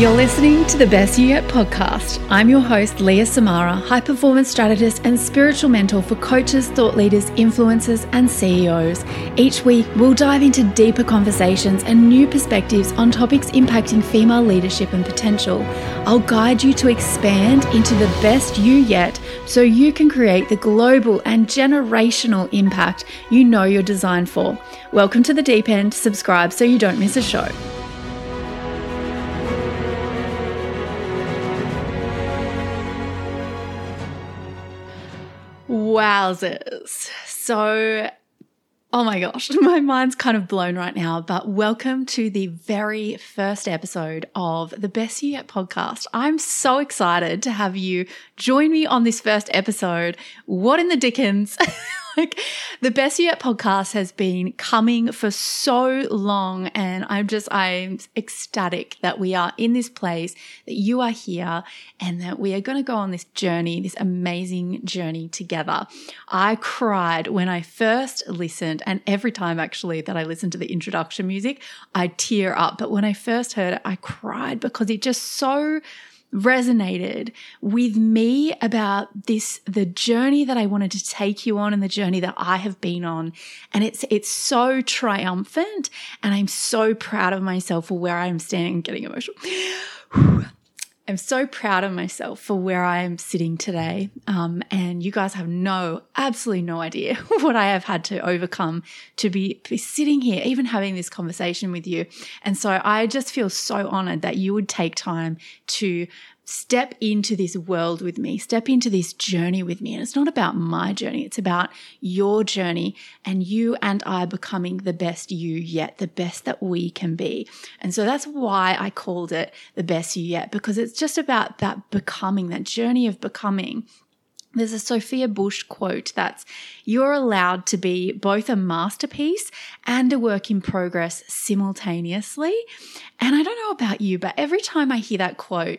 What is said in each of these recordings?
You're listening to the Best You Yet podcast. I'm your host, Leah Samara, high performance strategist and spiritual mentor for coaches, thought leaders, influencers, and CEOs. Each week, we'll dive into deeper conversations and new perspectives on topics impacting female leadership and potential. I'll guide you to expand into the best you yet so you can create the global and generational impact you know you're designed for. Welcome to the deep end. Subscribe so you don't miss a show. Wowzers. So, oh my gosh, my mind's kind of blown right now, but welcome to the very first episode of the Best You Yet podcast. I'm so excited to have you join me on this first episode. What in the dickens? like the Best Yet podcast has been coming for so long. And I'm just, I'm ecstatic that we are in this place, that you are here, and that we are going to go on this journey, this amazing journey together. I cried when I first listened, and every time actually that I listen to the introduction music, I tear up. But when I first heard it, I cried because it just so resonated with me about this the journey that I wanted to take you on and the journey that I have been on. And it's it's so triumphant and I'm so proud of myself for where I'm standing and getting emotional I'm so proud of myself for where I am sitting today. Um, and you guys have no, absolutely no idea what I have had to overcome to be, be sitting here, even having this conversation with you. And so I just feel so honored that you would take time to step into this world with me, step into this journey with me. And it's not about my journey, it's about your journey and you and I becoming the best you yet, the best that we can be. And so that's why I called it the best you yet, because it's just about that becoming, that journey of becoming. There's a Sophia Bush quote that's, You're allowed to be both a masterpiece and a work in progress simultaneously. And I don't know about you, but every time I hear that quote,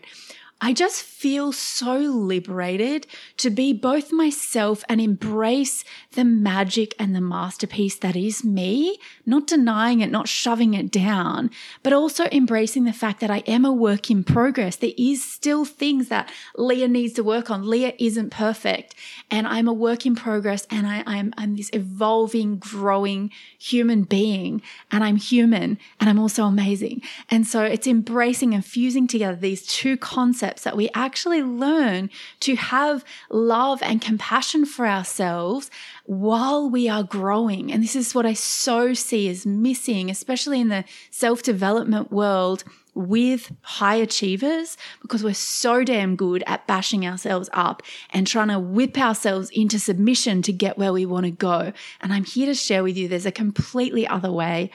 I just feel so liberated to be both myself and embrace the magic and the masterpiece that is me, not denying it, not shoving it down, but also embracing the fact that I am a work in progress. There is still things that Leah needs to work on. Leah isn't perfect and I'm a work in progress and I, I'm, I'm this evolving, growing human being and I'm human and I'm also amazing. And so it's embracing and fusing together these two concepts concepts that we actually learn to have love and compassion for ourselves while we are growing. And this is what I so see as missing, especially in the self development world with high achievers because we're so damn good at bashing ourselves up and trying to whip ourselves into submission to get where we want to go. And I'm here to share with you there's a completely other way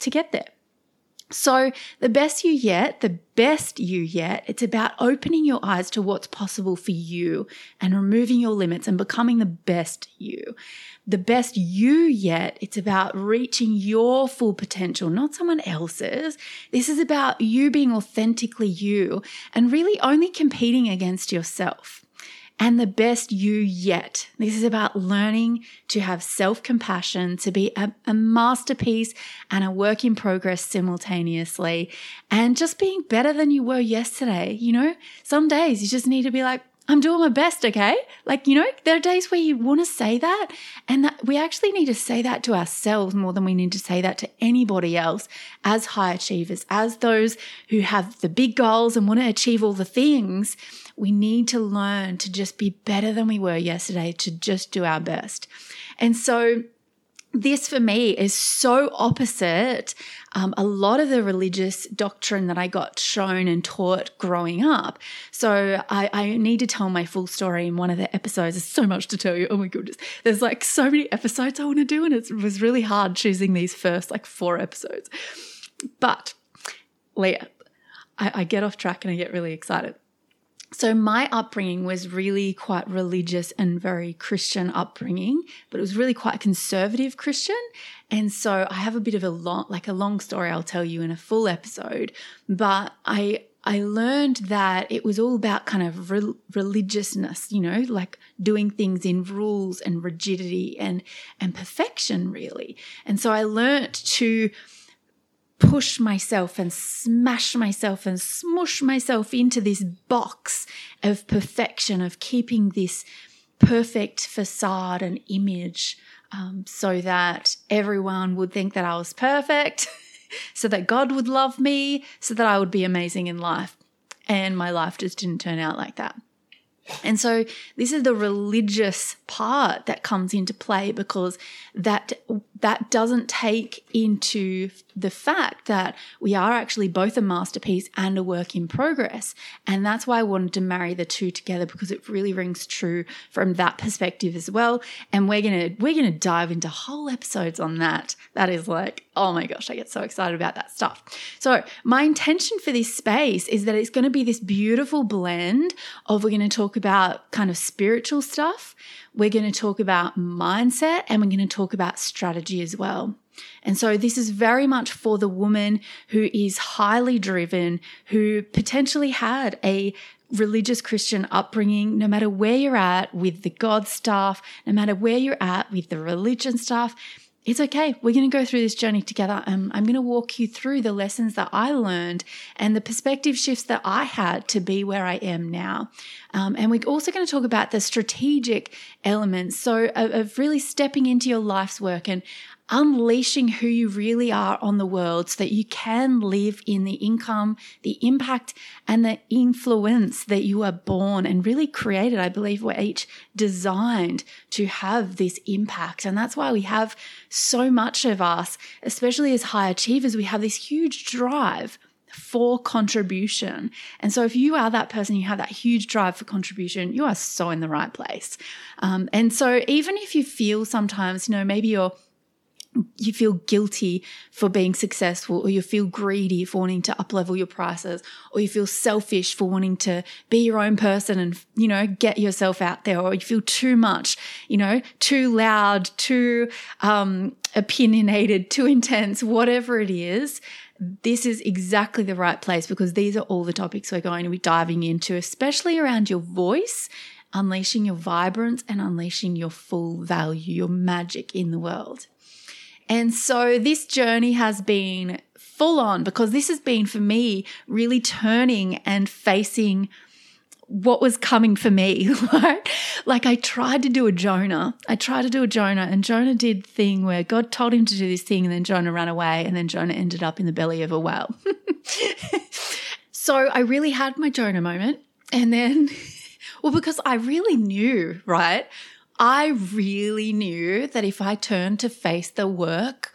to get there. So, the best you yet, the best you yet, it's about opening your eyes to what's possible for you and removing your limits and becoming the best you. The best you yet, it's about reaching your full potential, not someone else's. This is about you being authentically you and really only competing against yourself and the best you yet. This is about learning to have self compassion, to be a, a, masterpiece and a work in progress simultaneously, and just being better than you were yesterday. You know, some days you just need to be like, I'm doing my best, okay? Like, you know, there are days where you want to say that, and that we actually need to say that to ourselves more than we need to say that to anybody else as high achievers, as those who have the big goals and want to achieve all the things. We need to learn to just be better than we were yesterday, to just do our best. And so, this for me is so opposite um, a lot of the religious doctrine that I got shown and taught growing up. So I, I, need to tell my full story in one of the episodes. There's so much to tell you. Oh my goodness. There's like so many episodes I want to do, and it was really hard choosing these first like four episodes. But Leah, I, I get off track and I get really excited. So, my upbringing was really quite religious and very Christian upbringing, but it was really quite conservative Christian. And so, I have a bit of a long, like a long story I'll tell you in a full episode. But I, I learned that it was all about kind of re- religiousness, you know, like doing things in rules and rigidity and and perfection, really. And so, I learned to push myself and smash myself and smush myself into this box of perfection, of keeping this perfect facade and image um, so that everyone would think that I was perfect, so that God would love me, so that I would be amazing in life. And my life just didn't turn out like that. And so this is the religious part that comes into play because that that doesn't take into the fact that we are actually both a masterpiece and a work in progress. And that's why I wanted to marry the two together because it really rings true from that perspective as well. And we're to we're to dive into whole episodes on that. That is like, oh my gosh, I get so excited about that stuff. So, my intention for this space is that it's to be this beautiful blend of we're to talk about kind of spiritual stuff we're going to talk about mindset and we're going to talk about strategy as well. And so this is very much for the woman who is highly driven, who potentially had a religious Christian upbringing, no matter where you're at with the God stuff, no matter where you're at with the religion stuff it's okay. We're going to go through this journey together. Um, I'm going to walk you through the lessons that I learned and the perspective shifts that I had to be where I am now. Um, and we're also going to talk about the strategic elements. So, of, of really stepping into your life's work and unleashing who you really are on the world so that you can live in the income, the impact, and the influence that you are born and really created. I believe we're each designed to have this impact. And that's why we have so much of us, especially as high achievers, we have this huge drive for contribution. And so, if you are that person, you have that huge drive for contribution, you are so in the right place. Um, and so, even if you feel sometimes, you know, maybe you're you feel guilty for being successful or you feel greedy for wanting to uplevel your prices or you feel selfish for wanting to be your own person and you know get yourself out there or you feel too much you know too loud too um, opinionated too intense whatever it is this is exactly the right place because these are all the topics we're going to be diving into especially around your voice unleashing your vibrance and unleashing your full value your magic in the world and so this journey has been full on because this has been for me really turning and facing what was coming for me? Like I tried to do a Jonah. I tried to do a Jonah and Jonah did thing where God told him to do this thing and then Jonah ran away and then Jonah ended up in the belly of a whale. so I really had my Jonah moment and then well because I really knew, right? I really knew that if I turned to face the work,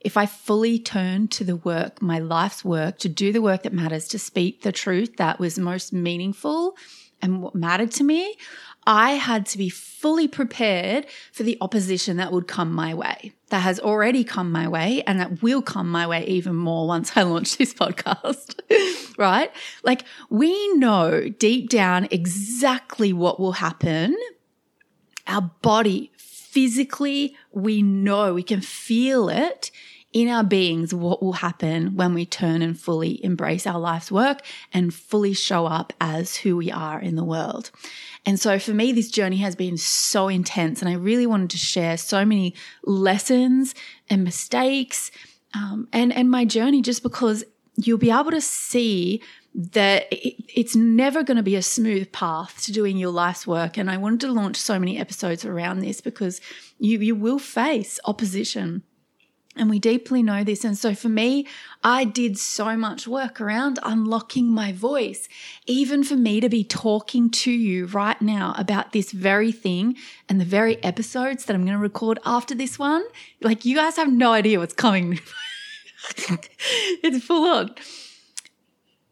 if I fully turned to the work, my life's work, to do the work that matters, to speak the truth that was most meaningful and what mattered to me, I had to be fully prepared for the opposition that would come my way, that has already come my way, and that will come my way even more once I launch this podcast. right? Like, we know deep down exactly what will happen our body physically, we know, we can feel it in our beings what will happen when we turn and fully embrace our life's work and fully show up as who we are in the world. And so for me, this journey has been so intense, and I really wanted to share so many lessons and mistakes um, and, and my journey just because you'll be able to see that it's never going to be a smooth path to doing your life's work. And I wanted to launch so many episodes around this because you, you will face opposition. And we deeply know this. And so for me, I did so much work around unlocking my voice. Even for me to be talking to you right now about this very thing and the very episodes that I'm going to record after this one, like you guys have no idea what's coming. it's full on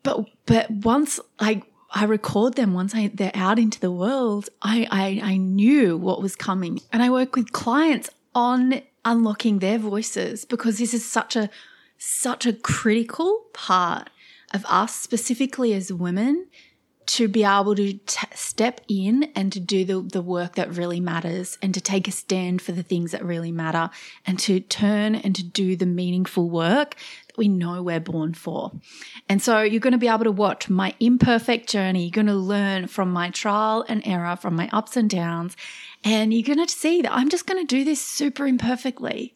but but once I I record them once I, they're out into the world, I, I I knew what was coming, and I work with clients on unlocking their voices because this is such a such a critical part of us specifically as women to be able to t- step in and to do the, the work that really matters and to take a stand for the things that really matter and to turn and to do the meaningful work that we know we're born for. And so you're going to be able to watch my imperfect journey. You're going to learn from my trial and error, from my ups and downs. And you're going to see that I'm just going to do this super imperfectly.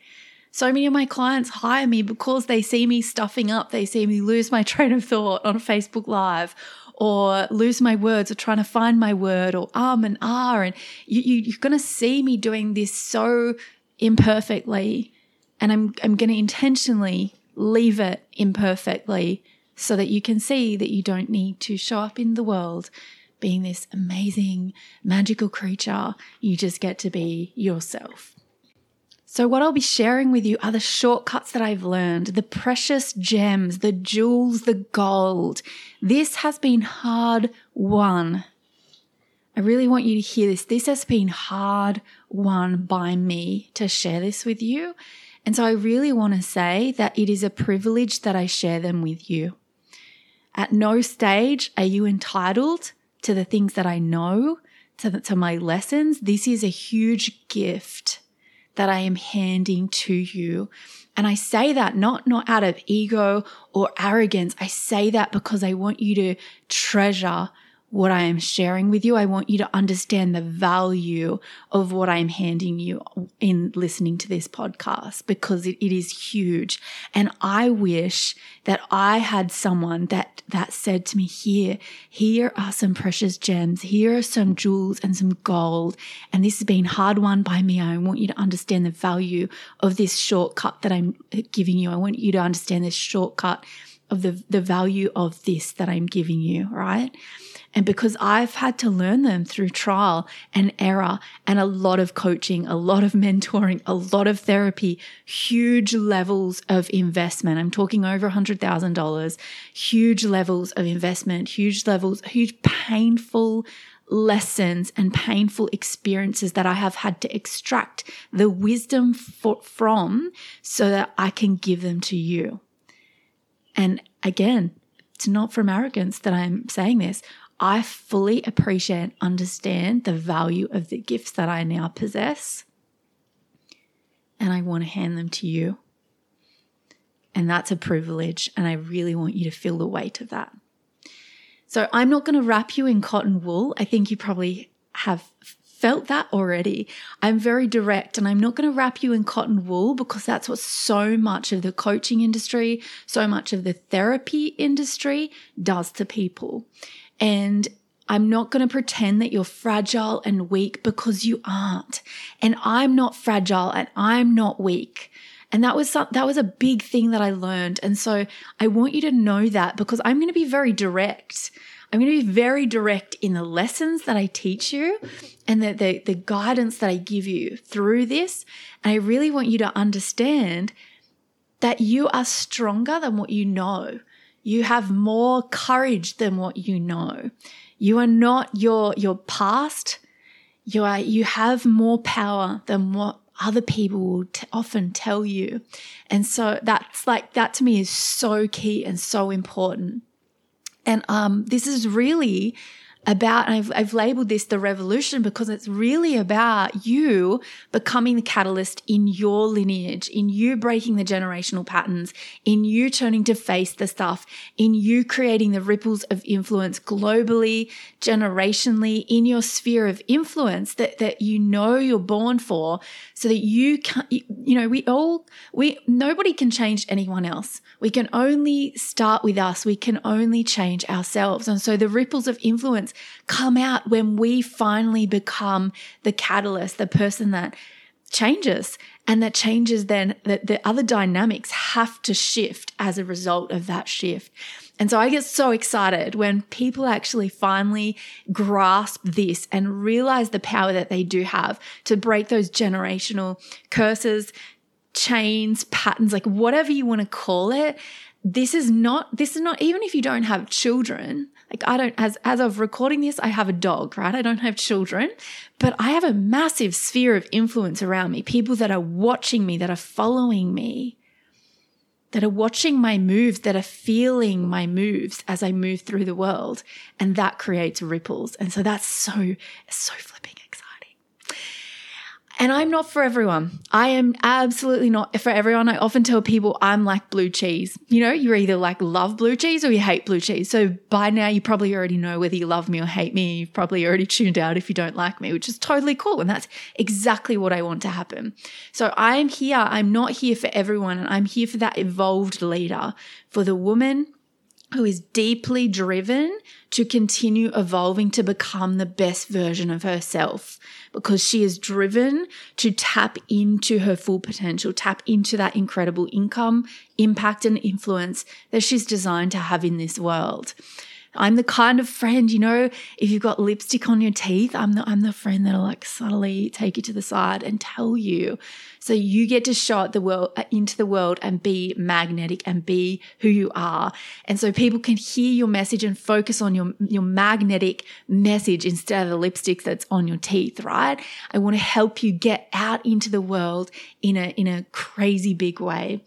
So many of my clients hire me because they see me stuffing up. They see me lose my train of thought on Facebook Live or lose my words or trying to find my word or um and ah. And you, you, you're going to see me doing this so imperfectly. And I'm, I'm going to intentionally leave it imperfectly so that you can see that you don't need to show up in the world being this amazing, magical creature. You just get to be yourself. So, what I'll be sharing with you are the shortcuts that I've learned, the precious gems, the jewels, the gold. This has been hard won. I really want you to hear this. This has been hard won by me to share this with you. And so I really want to say that it is a privilege that I share them with you. At no stage are you entitled to the things that I know, to, the, to my lessons. This is a huge gift that I am handing to you. And I say that not, not out of ego or arrogance. I say that because I want you to treasure what I am sharing with you. I want you to understand the value of what I'm handing you in listening to this podcast because it, it is huge. And I wish that I had someone that, that said to me, here, here are some precious gems. Here are some jewels and some gold. And this has been hard won by me. I want you to understand the value of this shortcut that I'm giving you. I want you to understand this shortcut of the, the value of this that I'm giving you, right? And because I've had to learn them through trial and error and a lot of coaching, a lot of mentoring, a lot of therapy, huge levels of investment. I'm talking over $100,000, huge levels of investment, huge levels, huge painful lessons and painful experiences that I have had to extract the wisdom for, from so that I can give them to you. And again, it's not from arrogance that I'm saying this. I fully appreciate and understand the value of the gifts that I now possess. And I want to hand them to you. And that's a privilege. And I really want you to feel the weight of that. So I'm not going to wrap you in cotton wool. I think you probably have felt that already. I'm very direct and I'm not going to wrap you in cotton wool because that's what so much of the coaching industry, so much of the therapy industry does to people. And I'm not going to pretend that you're fragile and weak because you aren't. And I'm not fragile and I'm not weak. And that was some, that was a big thing that I learned. And so I want you to know that because I'm going to be very direct. I'm going to be very direct in the lessons that I teach you and the, the, the guidance that I give you through this. And I really want you to understand that you are stronger than what you know. You have more courage than what you know. You are not your, your past. You are, you have more power than what other people will t- often tell you. And so that's like, that to me is so key and so important. And, um, this is really about, I've, I've labeled this the revolution because it's really about you becoming the catalyst in your lineage, in you breaking the generational patterns, in you turning to face the stuff, in you creating the ripples of influence globally, generationally, in your sphere of influence that, that you know you're born for so that you can, you know, we all, we, nobody can change anyone else. We can only start with us. We can only change ourselves. And so the ripples of influence come out when we finally become the catalyst, the person that changes and that changes then that the other dynamics have to shift as a result of that shift. And so I get so excited when people actually finally grasp this and realize the power that they do have to break those generational curses, chains, patterns, like whatever you want to call it. This is not, this is not, even if you don't have children, like I don't, as, as of recording this, I have a dog, right? I don't have children, but I have a massive sphere of influence around me. People that are watching me, that are following me, that are watching my moves, that are feeling my moves as I move through the world. And that creates ripples. And so that's so, so flipping. And I'm not for everyone. I am absolutely not for everyone. I often tell people I'm like blue cheese. You know, you're either like love blue cheese or you hate blue cheese. So by now you probably already know whether you love me or hate me. You've probably already tuned out if you don't like me, which is totally cool. And that's exactly what I want to happen. So I'm here. I'm not here for everyone. And I'm here for that evolved leader, for the woman who is deeply driven to continue evolving to become the best version of herself because she is driven to tap into her full potential, tap into that incredible income, impact, and influence that she's designed to have in this world. I'm the kind of friend, you know, if you've got lipstick on your teeth, I'm the, I'm the friend that'll like subtly take you to the side and tell you. So you get to show the world uh, into the world and be magnetic and be who you are. And so people can hear your message and focus on your, your magnetic message instead of the lipstick that's on your teeth, right? I want to help you get out into the world in a, in a crazy big way.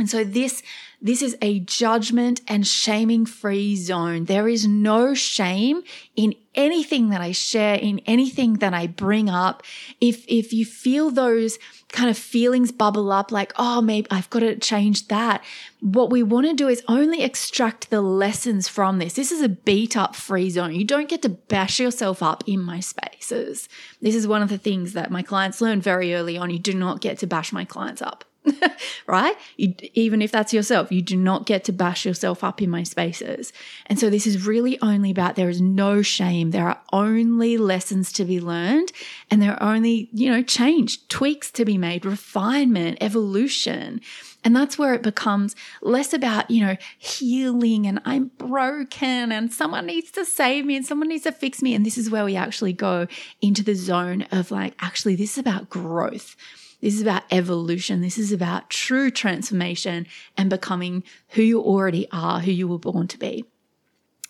And so this, this is a judgment and shaming free zone. There is no shame in anything that I share, in anything that I bring up. If, if you feel those kind of feelings bubble up like, oh, maybe I've got to change that. What we want to do is only extract the lessons from this. This is a beat up free zone. You don't get to bash yourself up in my spaces. This is one of the things that my clients learn very early on. You do not get to bash my clients up. right? You, even if that's yourself, you do not get to bash yourself up in my spaces. And so this is really only about there is no shame. There are only lessons to be learned and there are only, you know, change, tweaks to be made, refinement, evolution. And that's where it becomes less about, you know, healing and I'm broken and someone needs to save me and someone needs to fix me. And this is where we actually go into the zone of like, actually, this is about growth. This is about evolution. This is about true transformation and becoming who you already are, who you were born to be.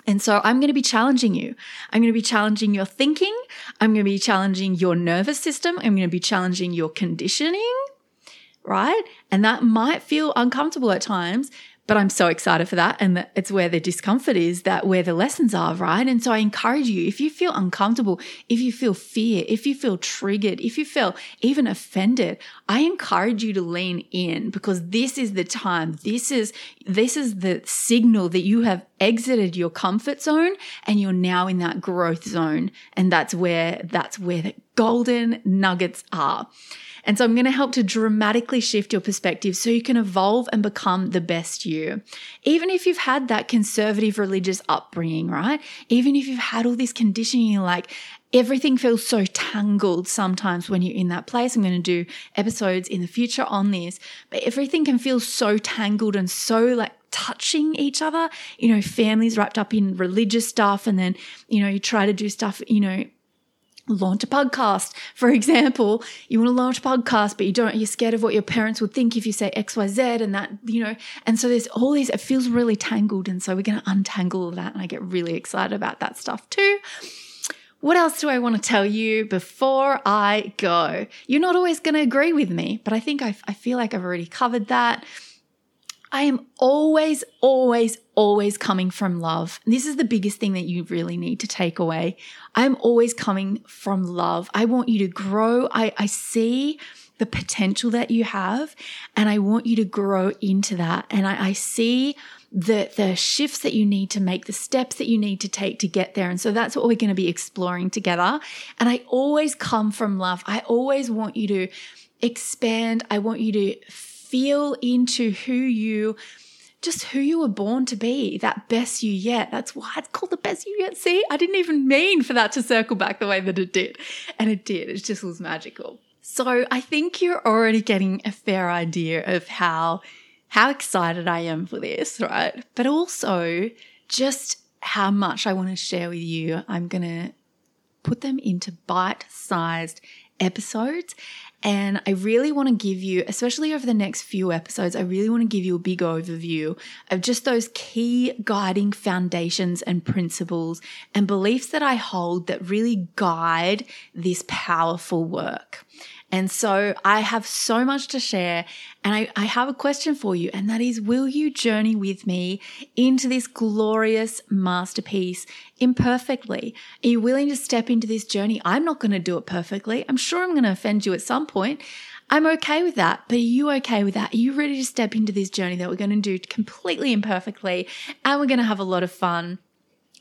And so I'm going to be challenging you. I'm going to be challenging your thinking. I'm going to be challenging your nervous system. I'm going to be challenging your conditioning, right? And that might feel uncomfortable at times, but I'm so excited for that. And it's where the discomfort is that where the lessons are, right? And so I encourage you, if you feel uncomfortable, if you feel fear, if you feel triggered, if you feel even offended, I encourage you to lean in because this is the time. This is, this is the signal that you have exited your comfort zone and you're now in that growth zone. And that's where, that's where the golden nuggets are. And so I'm going to help to dramatically shift your perspective so you can evolve and become the best you. Even if you've had that conservative religious upbringing, right? Even if you've had all this conditioning, like everything feels so tangled sometimes when you're in that place. I'm going to do episodes in the future on this, but everything can feel so tangled and so like touching each other. You know, families wrapped up in religious stuff, and then, you know, you try to do stuff, you know, launch a podcast. For example, you want to launch a podcast, but you don't, you're scared of what your parents would think if you say XYZ and that, you know, and so there's all these, it feels really tangled. And so we're going to untangle all that. And I get really excited about that stuff too. What else do I want to tell you before I go? You're not always going to agree with me, but I think I, I feel like I've already covered that. I am always, always, always coming from love. This is the biggest thing that you really need to take away. I'm always coming from love. I want you to grow. I, I see the potential that you have and I want you to grow into that. And I, I see the, the shifts that you need to make, the steps that you need to take to get there. And so that's what we're going to be exploring together. And I always come from love. I always want you to expand. I want you to feel into who you just who you were born to be, that best you yet. That's why it's called the best you yet. See, I didn't even mean for that to circle back the way that it did. And it did. It just was magical. So I think you're already getting a fair idea of how, how excited I am for this, right? But also just how much I want to share with you. I'm going to put them into bite sized episodes and I really want to give you, especially over the next few episodes, I really want to give you a big overview of just those key guiding foundations and principles and beliefs that I hold that really guide this powerful work. And so I have so much to share. And I, I have a question for you, and that is Will you journey with me into this glorious masterpiece imperfectly? Are you willing to step into this journey? I'm not going to do it perfectly. I'm sure I'm going to offend you at some point. I'm okay with that, but are you okay with that? Are you ready to step into this journey that we're going to do completely imperfectly and we're going to have a lot of fun?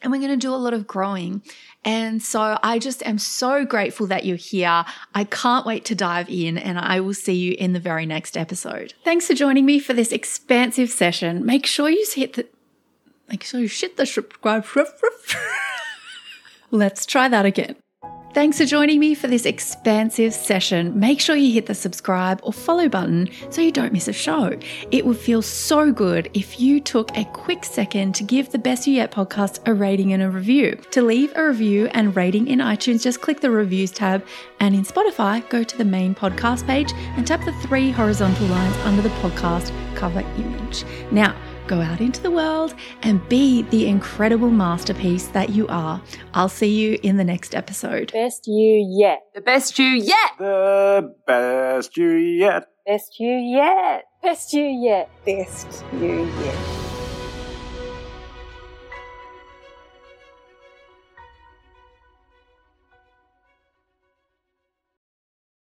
And we're going to do a lot of growing. And so I just am so grateful that you're here. I can't wait to dive in and I will see you in the very next episode. Thanks for joining me for this expansive session. Make sure you hit the, make sure you hit the subscribe. Let's try that again. Thanks for joining me for this expansive session. Make sure you hit the subscribe or follow button so you don't miss a show. It would feel so good if you took a quick second to give the Best You Yet podcast a rating and a review. To leave a review and rating in iTunes, just click the reviews tab, and in Spotify, go to the main podcast page and tap the three horizontal lines under the podcast cover image. Now, Go out into the world and be the incredible masterpiece that you are. I'll see you in the next episode. Best you yet. The best you yet. The best you yet. Best you yet. Best you yet. Best you yet.